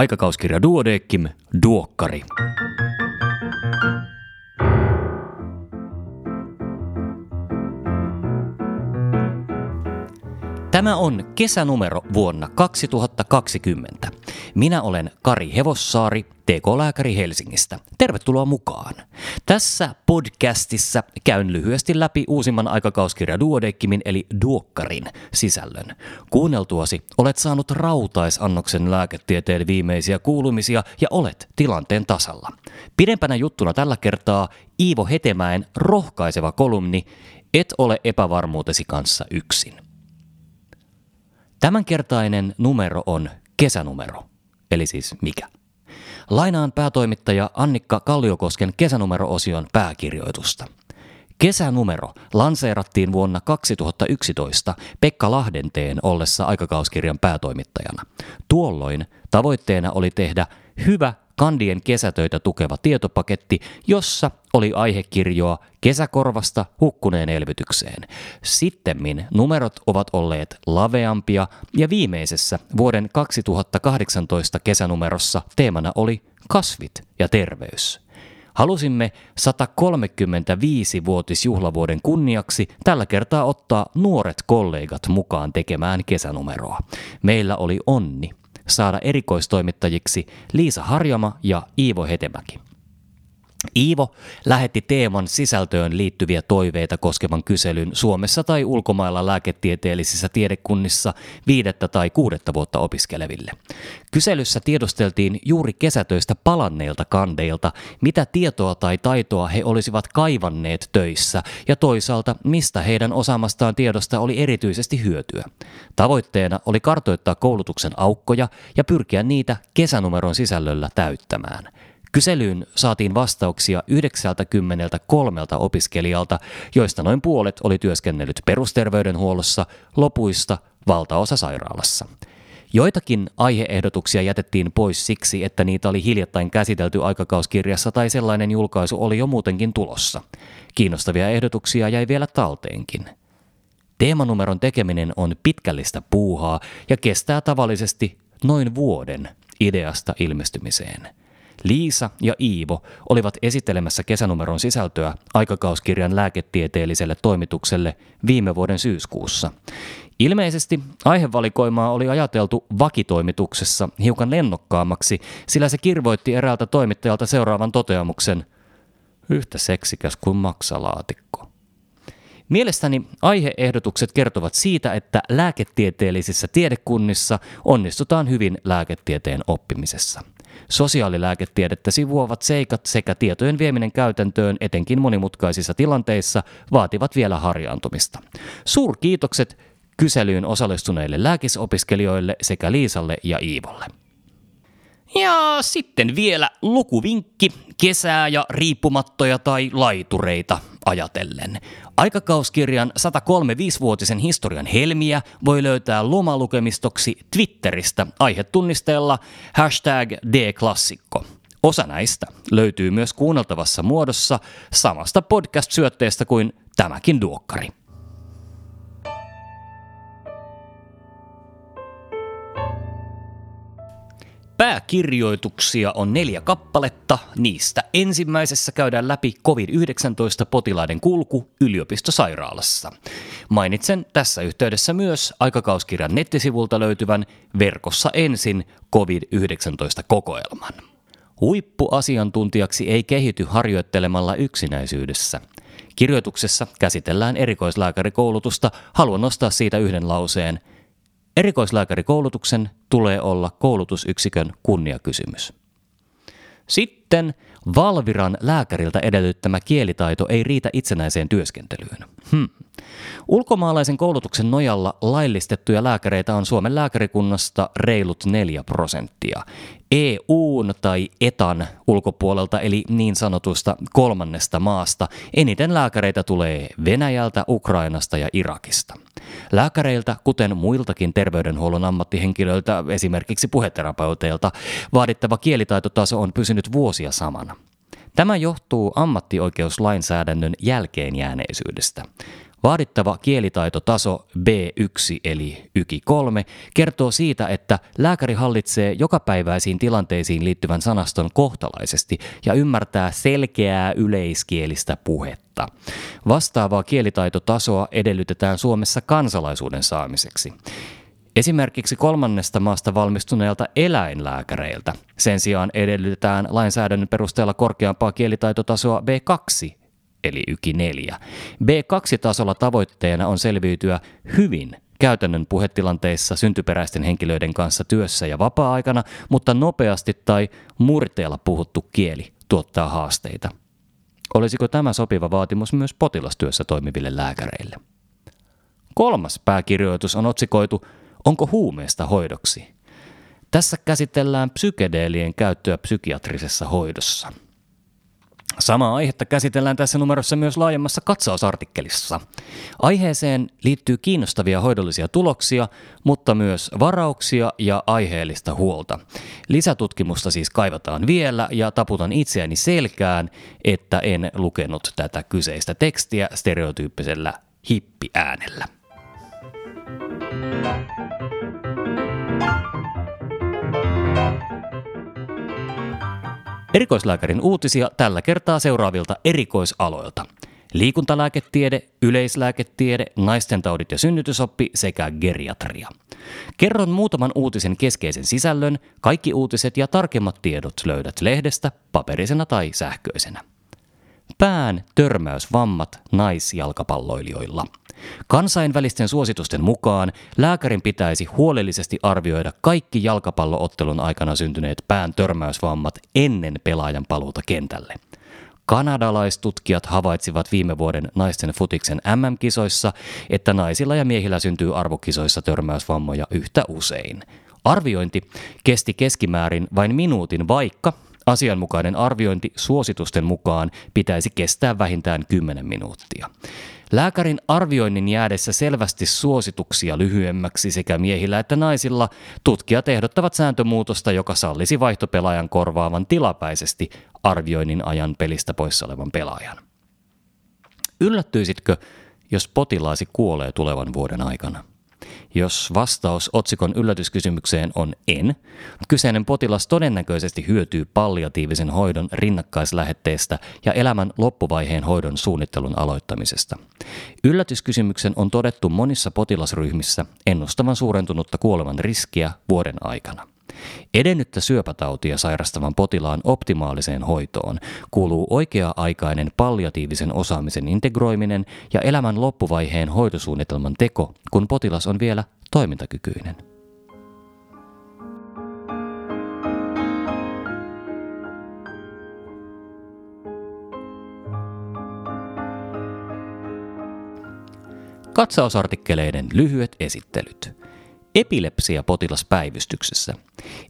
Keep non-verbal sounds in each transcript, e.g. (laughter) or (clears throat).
Aikakauskirja Duodeckim, Duokkari. Tämä on kesänumero vuonna 2020. Minä olen Kari Hevossaari, TK-lääkäri Helsingistä. Tervetuloa mukaan. Tässä podcastissa käyn lyhyesti läpi uusimman aikakauskirja Duodeckimin eli Duokkarin sisällön. Kuunneltuasi olet saanut rautaisannoksen lääketieteen viimeisiä kuulumisia ja olet tilanteen tasalla. Pidempänä juttuna tällä kertaa Iivo Hetemäen rohkaiseva kolumni Et ole epävarmuutesi kanssa yksin. Tämänkertainen numero on kesänumero, eli siis mikä? Lainaan päätoimittaja Annikka Kalliokosken kesänumero-osion pääkirjoitusta. Kesänumero lanseerattiin vuonna 2011 Pekka Lahdenteen ollessa aikakauskirjan päätoimittajana. Tuolloin tavoitteena oli tehdä hyvä Kandien kesätöitä tukeva tietopaketti, jossa oli aihekirjoa kesäkorvasta hukkuneen elvytykseen. Sittemmin numerot ovat olleet laveampia ja viimeisessä vuoden 2018 kesänumerossa teemana oli kasvit ja terveys. Halusimme 135-vuotisjuhlavuoden kunniaksi tällä kertaa ottaa nuoret kollegat mukaan tekemään kesänumeroa. Meillä oli onni saada erikoistoimittajiksi Liisa Harjama ja Iivo Hetemäki. Iivo lähetti teeman sisältöön liittyviä toiveita koskevan kyselyn Suomessa tai ulkomailla lääketieteellisissä tiedekunnissa viidettä tai kuudetta vuotta opiskeleville. Kyselyssä tiedosteltiin juuri kesätöistä palanneilta kandeilta, mitä tietoa tai taitoa he olisivat kaivanneet töissä ja toisaalta mistä heidän osaamastaan tiedosta oli erityisesti hyötyä. Tavoitteena oli kartoittaa koulutuksen aukkoja ja pyrkiä niitä kesänumeron sisällöllä täyttämään – Kyselyyn saatiin vastauksia 93 opiskelijalta, joista noin puolet oli työskennellyt perusterveydenhuollossa, lopuista valtaosa sairaalassa. Joitakin aiheehdotuksia jätettiin pois siksi, että niitä oli hiljattain käsitelty aikakauskirjassa tai sellainen julkaisu oli jo muutenkin tulossa. Kiinnostavia ehdotuksia jäi vielä talteenkin. Teemanumeron tekeminen on pitkällistä puuhaa ja kestää tavallisesti noin vuoden ideasta ilmestymiseen – Liisa ja Iivo olivat esittelemässä kesänumeron sisältöä aikakauskirjan lääketieteelliselle toimitukselle viime vuoden syyskuussa. Ilmeisesti aihevalikoimaa oli ajateltu vakitoimituksessa hiukan lennokkaammaksi, sillä se kirvoitti eräältä toimittajalta seuraavan toteamuksen yhtä seksikäs kuin maksalaatikko. Mielestäni aiheehdotukset kertovat siitä, että lääketieteellisissä tiedekunnissa onnistutaan hyvin lääketieteen oppimisessa. Sosiaalilääketiedettä sivuavat seikat sekä tietojen vieminen käytäntöön etenkin monimutkaisissa tilanteissa vaativat vielä harjaantumista. Suurkiitokset kyselyyn osallistuneille lääkisopiskelijoille sekä Liisalle ja Iivolle. Ja sitten vielä lukuvinkki kesää ja riippumattoja tai laitureita ajatellen. Aikakauskirjan 135-vuotisen historian helmiä voi löytää lomalukemistoksi Twitteristä aihetunnisteella hashtag D-klassikko. Osa näistä löytyy myös kuunneltavassa muodossa samasta podcast-syötteestä kuin tämäkin duokkari. Pääkirjoituksia on neljä kappaletta. Niistä ensimmäisessä käydään läpi COVID-19-potilaiden kulku yliopistosairaalassa. Mainitsen tässä yhteydessä myös aikakauskirjan nettisivulta löytyvän Verkossa ensin COVID-19-kokoelman. Huippuasiantuntijaksi ei kehity harjoittelemalla yksinäisyydessä. Kirjoituksessa käsitellään erikoislääkärikoulutusta. Haluan nostaa siitä yhden lauseen – Erikoislääkärikoulutuksen tulee olla koulutusyksikön kunniakysymys. Sitten Valviran lääkäriltä edellyttämä kielitaito ei riitä itsenäiseen työskentelyyn. Hmm. Ulkomaalaisen koulutuksen nojalla laillistettuja lääkäreitä on Suomen lääkärikunnasta reilut 4 prosenttia. EUn tai ETAN ulkopuolelta eli niin sanotusta kolmannesta maasta eniten lääkäreitä tulee Venäjältä, Ukrainasta ja Irakista. Lääkäreiltä, kuten muiltakin terveydenhuollon ammattihenkilöiltä, esimerkiksi puheterapeuteilta, vaadittava kielitaitotaso on pysynyt vuosia samana. Tämä johtuu ammattioikeuslainsäädännön jälkeenjääneisyydestä. Vaadittava kielitaitotaso B1 eli YKI 3 kertoo siitä, että lääkäri hallitsee jokapäiväisiin tilanteisiin liittyvän sanaston kohtalaisesti ja ymmärtää selkeää yleiskielistä puhetta. Vastaavaa kielitaitotasoa edellytetään Suomessa kansalaisuuden saamiseksi. Esimerkiksi kolmannesta maasta valmistuneelta eläinlääkäreiltä. Sen sijaan edellytetään lainsäädännön perusteella korkeampaa kielitaitotasoa B2 eli YKI 4. B2-tasolla tavoitteena on selviytyä hyvin käytännön puhetilanteissa syntyperäisten henkilöiden kanssa työssä ja vapaa-aikana, mutta nopeasti tai murteella puhuttu kieli tuottaa haasteita. Olisiko tämä sopiva vaatimus myös potilastyössä toimiville lääkäreille? Kolmas pääkirjoitus on otsikoitu Onko huumeesta hoidoksi? Tässä käsitellään psykedeelien käyttöä psykiatrisessa hoidossa – Samaa aihetta käsitellään tässä numerossa myös laajemmassa katsausartikkelissa. Aiheeseen liittyy kiinnostavia hoidollisia tuloksia, mutta myös varauksia ja aiheellista huolta. Lisätutkimusta siis kaivataan vielä ja taputan itseäni selkään, että en lukenut tätä kyseistä tekstiä stereotyyppisellä hippiäänellä. Erikoislääkärin uutisia tällä kertaa seuraavilta erikoisaloilta. Liikuntalääketiede, yleislääketiede, naistentaudit ja synnytysoppi sekä geriatria. Kerron muutaman uutisen keskeisen sisällön, kaikki uutiset ja tarkemmat tiedot löydät lehdestä paperisena tai sähköisenä. Pään törmäysvammat naisjalkapalloilijoilla – Kansainvälisten suositusten mukaan lääkärin pitäisi huolellisesti arvioida kaikki jalkapalloottelun aikana syntyneet pään törmäysvammat ennen pelaajan paluuta kentälle. Kanadalaistutkijat havaitsivat viime vuoden naisten futiksen MM-kisoissa, että naisilla ja miehillä syntyy arvokisoissa törmäysvammoja yhtä usein. Arviointi kesti keskimäärin vain minuutin, vaikka asianmukainen arviointi suositusten mukaan pitäisi kestää vähintään 10 minuuttia. Lääkärin arvioinnin jäädessä selvästi suosituksia lyhyemmäksi sekä miehillä että naisilla, tutkijat ehdottavat sääntömuutosta, joka sallisi vaihtopelaajan korvaavan tilapäisesti arvioinnin ajan pelistä poissa olevan pelaajan. Yllättyisitkö, jos potilaasi kuolee tulevan vuoden aikana? Jos vastaus otsikon yllätyskysymykseen on en, kyseinen potilas todennäköisesti hyötyy palliatiivisen hoidon rinnakkaislähetteestä ja elämän loppuvaiheen hoidon suunnittelun aloittamisesta. Yllätyskysymyksen on todettu monissa potilasryhmissä ennustavan suurentunutta kuoleman riskiä vuoden aikana. Edennyttä syöpätautia sairastavan potilaan optimaaliseen hoitoon kuuluu oikea-aikainen palliatiivisen osaamisen integroiminen ja elämän loppuvaiheen hoitosuunnitelman teko, kun potilas on vielä toimintakykyinen. Katsausartikkeleiden lyhyet esittelyt. Epilepsia-potilaspäivystyksessä.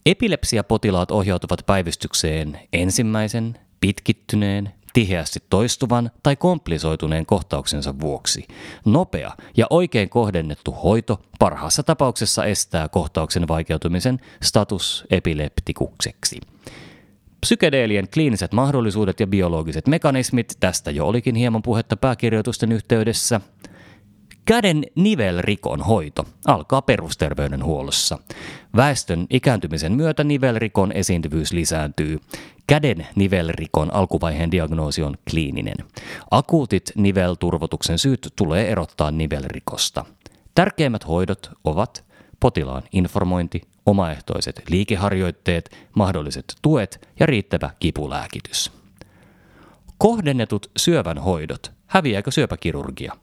Epilepsia-potilaat ohjautuvat päivystykseen ensimmäisen, pitkittyneen, tiheästi toistuvan tai komplisoituneen kohtauksensa vuoksi. Nopea ja oikein kohdennettu hoito parhaassa tapauksessa estää kohtauksen vaikeutumisen status epileptikukseksi. Psykedeelien kliiniset mahdollisuudet ja biologiset mekanismit, tästä jo olikin hieman puhetta pääkirjoitusten yhteydessä – Käden nivelrikon hoito alkaa perusterveydenhuollossa. Väestön ikääntymisen myötä nivelrikon esiintyvyys lisääntyy. Käden nivelrikon alkuvaiheen diagnoosi on kliininen. Akuutit nivelturvotuksen syyt tulee erottaa nivelrikosta. Tärkeimmät hoidot ovat potilaan informointi, omaehtoiset liikeharjoitteet, mahdolliset tuet ja riittävä kipulääkitys. Kohdennetut syövän hoidot. Häviääkö syöpäkirurgia?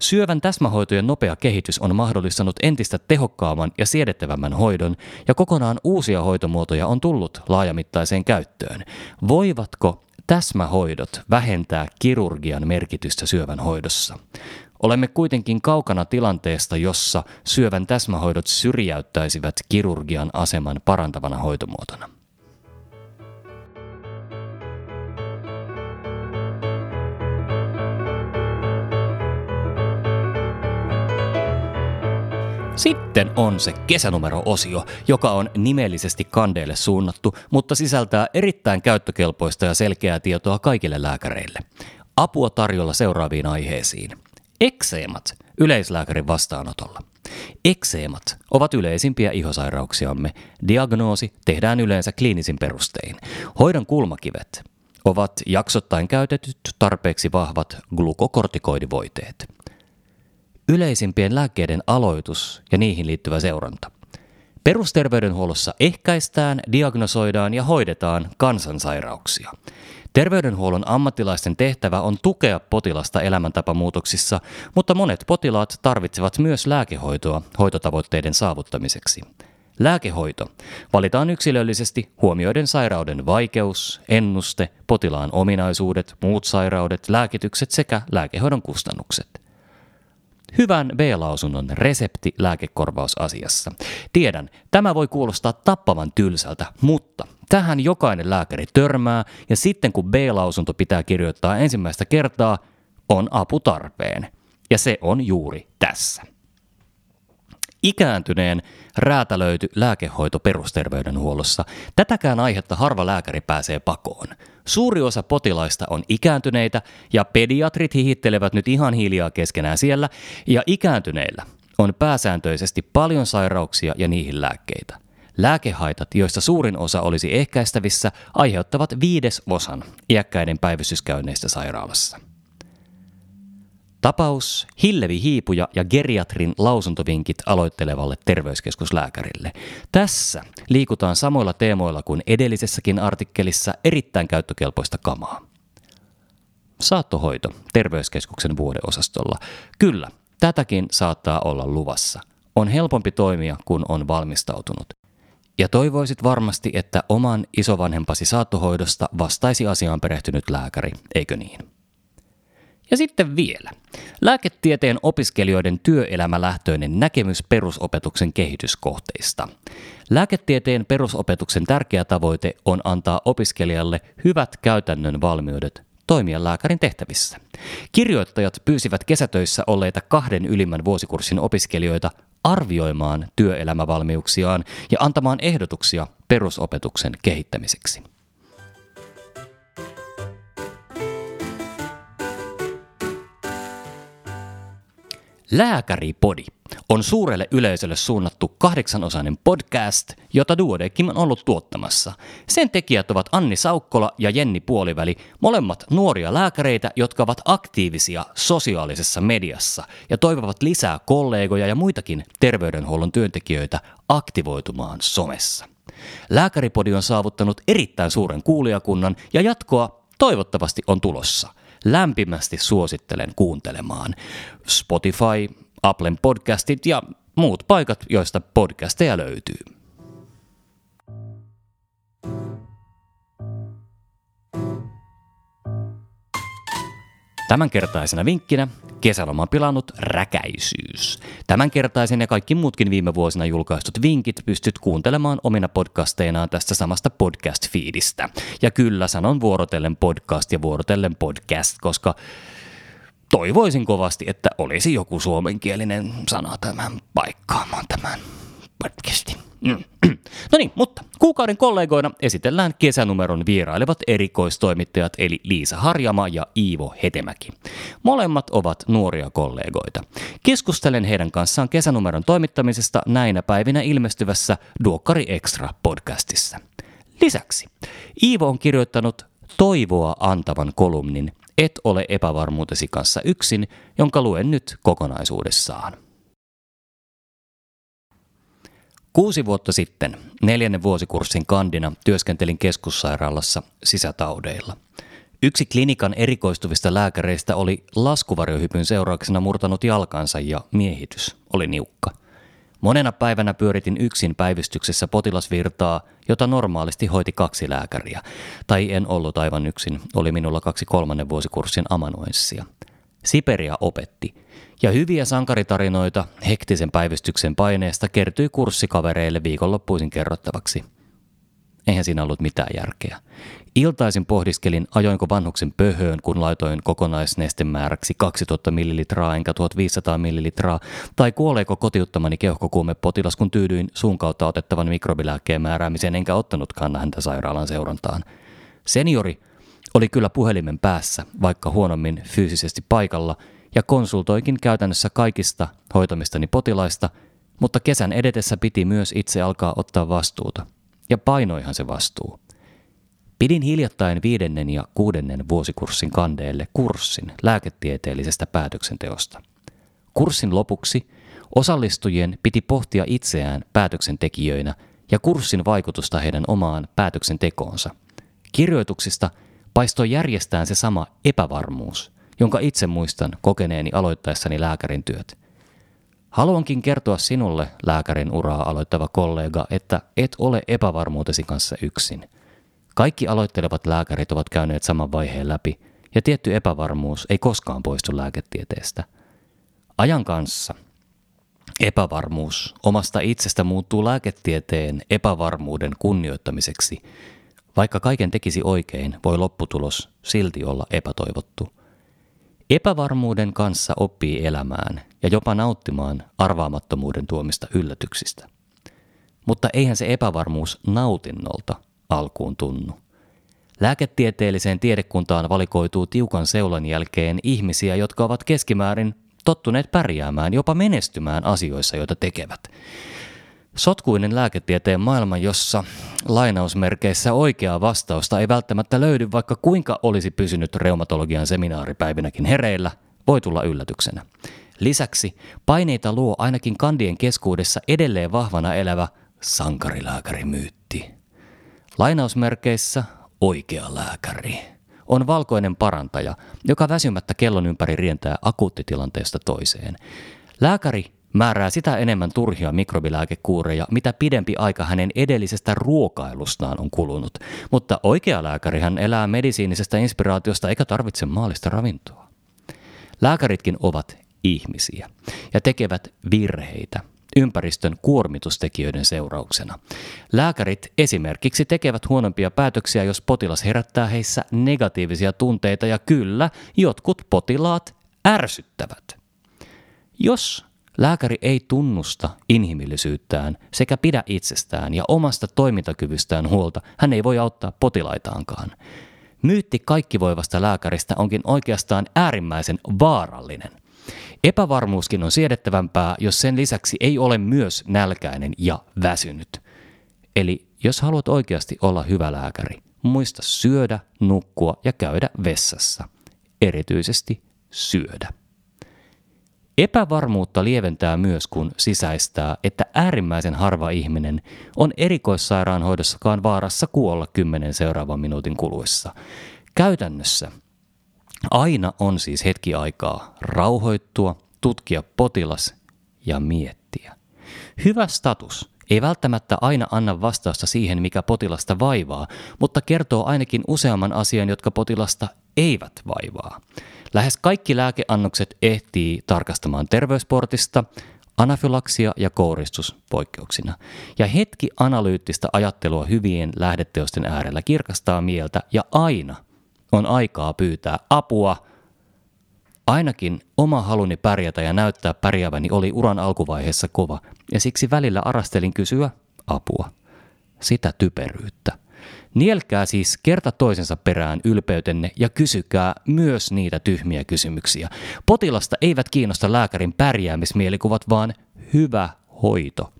Syövän täsmähoitojen nopea kehitys on mahdollistanut entistä tehokkaamman ja siedettävämmän hoidon, ja kokonaan uusia hoitomuotoja on tullut laajamittaiseen käyttöön. Voivatko täsmähoidot vähentää kirurgian merkitystä syövän hoidossa? Olemme kuitenkin kaukana tilanteesta, jossa syövän täsmähoidot syrjäyttäisivät kirurgian aseman parantavana hoitomuotona. Sitten on se kesänumero-osio, joka on nimellisesti kandeille suunnattu, mutta sisältää erittäin käyttökelpoista ja selkeää tietoa kaikille lääkäreille. Apua tarjolla seuraaviin aiheisiin. Ekseemat yleislääkärin vastaanotolla. Ekseemat ovat yleisimpiä ihosairauksiamme. Diagnoosi tehdään yleensä kliinisin perustein. Hoidon kulmakivet ovat jaksottain käytetyt tarpeeksi vahvat glukokortikoidivoiteet. Yleisimpien lääkkeiden aloitus ja niihin liittyvä seuranta. Perusterveydenhuollossa ehkäistään, diagnosoidaan ja hoidetaan kansansairauksia. Terveydenhuollon ammattilaisten tehtävä on tukea potilasta elämäntapamuutoksissa, mutta monet potilaat tarvitsevat myös lääkehoitoa hoitotavoitteiden saavuttamiseksi. Lääkehoito valitaan yksilöllisesti huomioiden sairauden vaikeus, ennuste, potilaan ominaisuudet, muut sairaudet, lääkitykset sekä lääkehoidon kustannukset hyvän B-lausunnon resepti lääkekorvausasiassa. Tiedän, tämä voi kuulostaa tappavan tylsältä, mutta tähän jokainen lääkäri törmää ja sitten kun B-lausunto pitää kirjoittaa ensimmäistä kertaa, on apu tarpeen. Ja se on juuri tässä. Ikääntyneen räätälöity lääkehoito perusterveydenhuollossa. Tätäkään aihetta harva lääkäri pääsee pakoon. Suuri osa potilaista on ikääntyneitä ja pediatrit hihittelevät nyt ihan hiljaa keskenään siellä ja ikääntyneillä on pääsääntöisesti paljon sairauksia ja niihin lääkkeitä. Lääkehaitat, joista suurin osa olisi ehkäistävissä, aiheuttavat viides osan iäkkäiden päivystyskäynneistä sairaalassa. Tapaus Hillevi Hiipuja ja geriatrin lausuntovinkit aloittelevalle terveyskeskuslääkärille. Tässä liikutaan samoilla teemoilla kuin edellisessäkin artikkelissa erittäin käyttökelpoista kamaa. Saattohoito terveyskeskuksen vuodeosastolla. Kyllä, tätäkin saattaa olla luvassa. On helpompi toimia, kun on valmistautunut. Ja toivoisit varmasti, että oman isovanhempasi saattohoidosta vastaisi asiaan perehtynyt lääkäri, eikö niin? Ja sitten vielä. Lääketieteen opiskelijoiden työelämälähtöinen näkemys perusopetuksen kehityskohteista. Lääketieteen perusopetuksen tärkeä tavoite on antaa opiskelijalle hyvät käytännön valmiudet toimia lääkärin tehtävissä. Kirjoittajat pyysivät kesätöissä olleita kahden ylimmän vuosikurssin opiskelijoita arvioimaan työelämävalmiuksiaan ja antamaan ehdotuksia perusopetuksen kehittämiseksi. Lääkäripodi on suurelle yleisölle suunnattu kahdeksanosainen podcast, jota Duodekim on ollut tuottamassa. Sen tekijät ovat Anni Saukkola ja Jenni Puoliväli, molemmat nuoria lääkäreitä, jotka ovat aktiivisia sosiaalisessa mediassa ja toivovat lisää kollegoja ja muitakin terveydenhuollon työntekijöitä aktivoitumaan somessa. Lääkäripodi on saavuttanut erittäin suuren kuulijakunnan ja jatkoa toivottavasti on tulossa – lämpimästi suosittelen kuuntelemaan. Spotify, Applen podcastit ja muut paikat, joista podcasteja löytyy. Tämänkertaisena vinkkinä Kesäloman pilannut räkäisyys. Tämänkertaisen ja kaikki muutkin viime vuosina julkaistut vinkit pystyt kuuntelemaan omina podcasteinaan tästä samasta podcast-fiidistä. Ja kyllä sanon vuorotellen podcast ja vuorotellen podcast, koska toivoisin kovasti, että olisi joku suomenkielinen sana tämän paikkaamaan tämän podcastin. (clears throat) No niin, mutta kuukauden kollegoina esitellään kesänumeron vierailevat erikoistoimittajat eli Liisa Harjama ja Iivo Hetemäki. Molemmat ovat nuoria kollegoita. Keskustelen heidän kanssaan kesänumeron toimittamisesta näinä päivinä ilmestyvässä Duokkari Extra podcastissa. Lisäksi Iivo on kirjoittanut toivoa antavan kolumnin Et ole epävarmuutesi kanssa yksin, jonka luen nyt kokonaisuudessaan. Kuusi vuotta sitten, neljännen vuosikurssin kandina, työskentelin keskussairaalassa sisätaudeilla. Yksi klinikan erikoistuvista lääkäreistä oli laskuvarjohypyn seurauksena murtanut jalkansa ja miehitys oli niukka. Monena päivänä pyöritin yksin päivystyksessä potilasvirtaa, jota normaalisti hoiti kaksi lääkäriä. Tai en ollut aivan yksin, oli minulla kaksi kolmannen vuosikurssin amanuenssia. Siperia opetti – ja hyviä sankaritarinoita hektisen päivystyksen paineesta kertyi kurssikavereille viikonloppuisin kerrottavaksi. Eihän siinä ollut mitään järkeä. Iltaisin pohdiskelin, ajoinko vanhuksen pöhöön, kun laitoin kokonaisnestemääräksi 2000 millilitraa enkä 1500 millilitraa, tai kuoleeko kotiuttamani keuhkokuume potilas, kun tyydyin suun kautta otettavan mikrobilääkkeen määräämiseen enkä ottanutkaan häntä sairaalan seurantaan. Seniori oli kyllä puhelimen päässä, vaikka huonommin fyysisesti paikalla – ja konsultoikin käytännössä kaikista hoitamistani potilaista, mutta kesän edetessä piti myös itse alkaa ottaa vastuuta. Ja painoihan se vastuu. Pidin hiljattain viidennen ja kuudennen vuosikurssin kandeelle kurssin lääketieteellisestä päätöksenteosta. Kurssin lopuksi osallistujien piti pohtia itseään päätöksentekijöinä ja kurssin vaikutusta heidän omaan päätöksentekoonsa. Kirjoituksista paistoi järjestään se sama epävarmuus, jonka itse muistan kokeneeni aloittaessani lääkärin työt. Haluankin kertoa sinulle, lääkärin uraa aloittava kollega, että et ole epävarmuutesi kanssa yksin. Kaikki aloittelevat lääkärit ovat käyneet saman vaiheen läpi, ja tietty epävarmuus ei koskaan poistu lääketieteestä. Ajan kanssa epävarmuus omasta itsestä muuttuu lääketieteen epävarmuuden kunnioittamiseksi. Vaikka kaiken tekisi oikein, voi lopputulos silti olla epätoivottu. Epävarmuuden kanssa oppii elämään ja jopa nauttimaan arvaamattomuuden tuomista yllätyksistä. Mutta eihän se epävarmuus nautinnolta alkuun tunnu. Lääketieteelliseen tiedekuntaan valikoituu tiukan seulan jälkeen ihmisiä, jotka ovat keskimäärin tottuneet pärjäämään, jopa menestymään asioissa, joita tekevät. Sotkuinen lääketieteen maailma, jossa lainausmerkeissä oikeaa vastausta ei välttämättä löydy, vaikka kuinka olisi pysynyt reumatologian seminaaripäivinäkin hereillä, voi tulla yllätyksenä. Lisäksi paineita luo ainakin kandien keskuudessa edelleen vahvana elävä sankarilääkärimyytti. Lainausmerkeissä oikea lääkäri on valkoinen parantaja, joka väsymättä kellon ympäri rientää akuuttitilanteesta toiseen. Lääkäri määrää sitä enemmän turhia mikrobilääkekuureja, mitä pidempi aika hänen edellisestä ruokailustaan on kulunut. Mutta oikea lääkäri hän elää medisiinisestä inspiraatiosta eikä tarvitse maallista ravintoa. Lääkäritkin ovat ihmisiä ja tekevät virheitä ympäristön kuormitustekijöiden seurauksena. Lääkärit esimerkiksi tekevät huonompia päätöksiä, jos potilas herättää heissä negatiivisia tunteita ja kyllä, jotkut potilaat ärsyttävät. Jos lääkäri ei tunnusta inhimillisyyttään sekä pidä itsestään ja omasta toimintakyvystään huolta, hän ei voi auttaa potilaitaankaan. Myytti kaikkivoivasta lääkäristä onkin oikeastaan äärimmäisen vaarallinen. Epävarmuuskin on siedettävämpää, jos sen lisäksi ei ole myös nälkäinen ja väsynyt. Eli jos haluat oikeasti olla hyvä lääkäri, muista syödä, nukkua ja käydä vessassa. Erityisesti syödä. Epävarmuutta lieventää myös, kun sisäistää, että äärimmäisen harva ihminen on erikoissairaanhoidossakaan vaarassa kuolla kymmenen seuraavan minuutin kuluessa. Käytännössä Aina on siis hetki aikaa rauhoittua, tutkia potilas ja miettiä. Hyvä status ei välttämättä aina anna vastausta siihen, mikä potilasta vaivaa, mutta kertoo ainakin useamman asian, jotka potilasta eivät vaivaa. Lähes kaikki lääkeannokset ehtii tarkastamaan terveysportista, anafylaksia ja kouristus poikkeuksina. Ja hetki analyyttistä ajattelua hyvien lähdeteosten äärellä kirkastaa mieltä ja aina on aikaa pyytää apua. Ainakin oma haluni pärjätä ja näyttää pärjääväni oli uran alkuvaiheessa kova, ja siksi välillä arastelin kysyä apua. Sitä typeryyttä. Nielkää siis kerta toisensa perään ylpeytenne ja kysykää myös niitä tyhmiä kysymyksiä. Potilasta eivät kiinnosta lääkärin pärjäämismielikuvat, vaan hyvä hoito.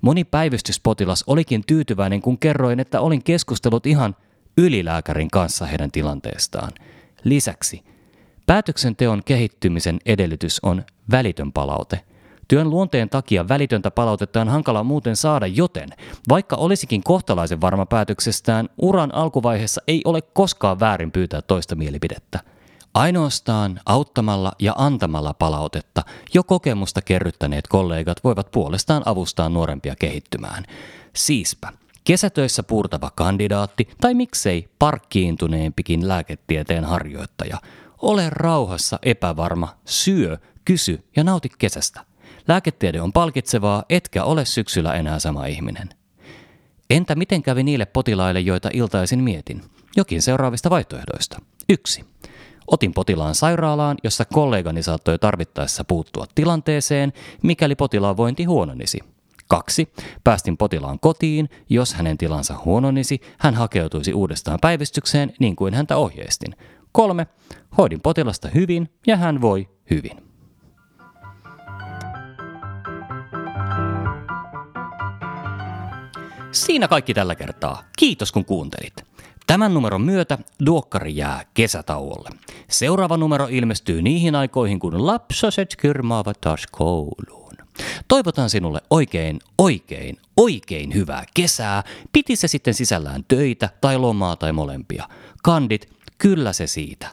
Moni päivystyspotilas olikin tyytyväinen, kun kerroin, että olin keskustellut ihan ylilääkärin kanssa heidän tilanteestaan. Lisäksi päätöksenteon kehittymisen edellytys on välitön palaute. Työn luonteen takia välitöntä palautetta on hankala muuten saada, joten vaikka olisikin kohtalaisen varma päätöksestään, uran alkuvaiheessa ei ole koskaan väärin pyytää toista mielipidettä. Ainoastaan auttamalla ja antamalla palautetta jo kokemusta kerryttäneet kollegat voivat puolestaan avustaa nuorempia kehittymään. Siispä, kesätöissä puurtava kandidaatti tai miksei parkkiintuneempikin lääketieteen harjoittaja. Ole rauhassa epävarma, syö, kysy ja nauti kesästä. Lääketiede on palkitsevaa, etkä ole syksyllä enää sama ihminen. Entä miten kävi niille potilaille, joita iltaisin mietin? Jokin seuraavista vaihtoehdoista. Yksi. Otin potilaan sairaalaan, jossa kollegani saattoi tarvittaessa puuttua tilanteeseen, mikäli potilaan vointi huononisi. Kaksi. Päästin potilaan kotiin. Jos hänen tilansa huononisi, hän hakeutuisi uudestaan päivystykseen niin kuin häntä ohjeistin. Kolme. Hoidin potilasta hyvin ja hän voi hyvin. Siinä kaikki tällä kertaa. Kiitos kun kuuntelit. Tämän numeron myötä Duokkari jää kesätauolle. Seuraava numero ilmestyy niihin aikoihin, kun lapsoset kyrmaavat taas kouluun. Toivotan sinulle oikein, oikein, oikein hyvää kesää, piti se sitten sisällään töitä tai lomaa tai molempia. Kandit, kyllä se siitä.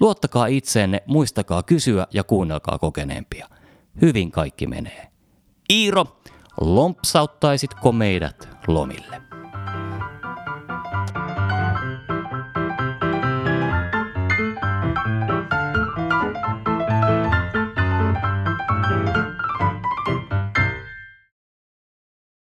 Luottakaa itseenne, muistakaa kysyä ja kuunnelkaa kokeneempia. Hyvin kaikki menee. Iiro, lompsauttaisitko meidät lomille?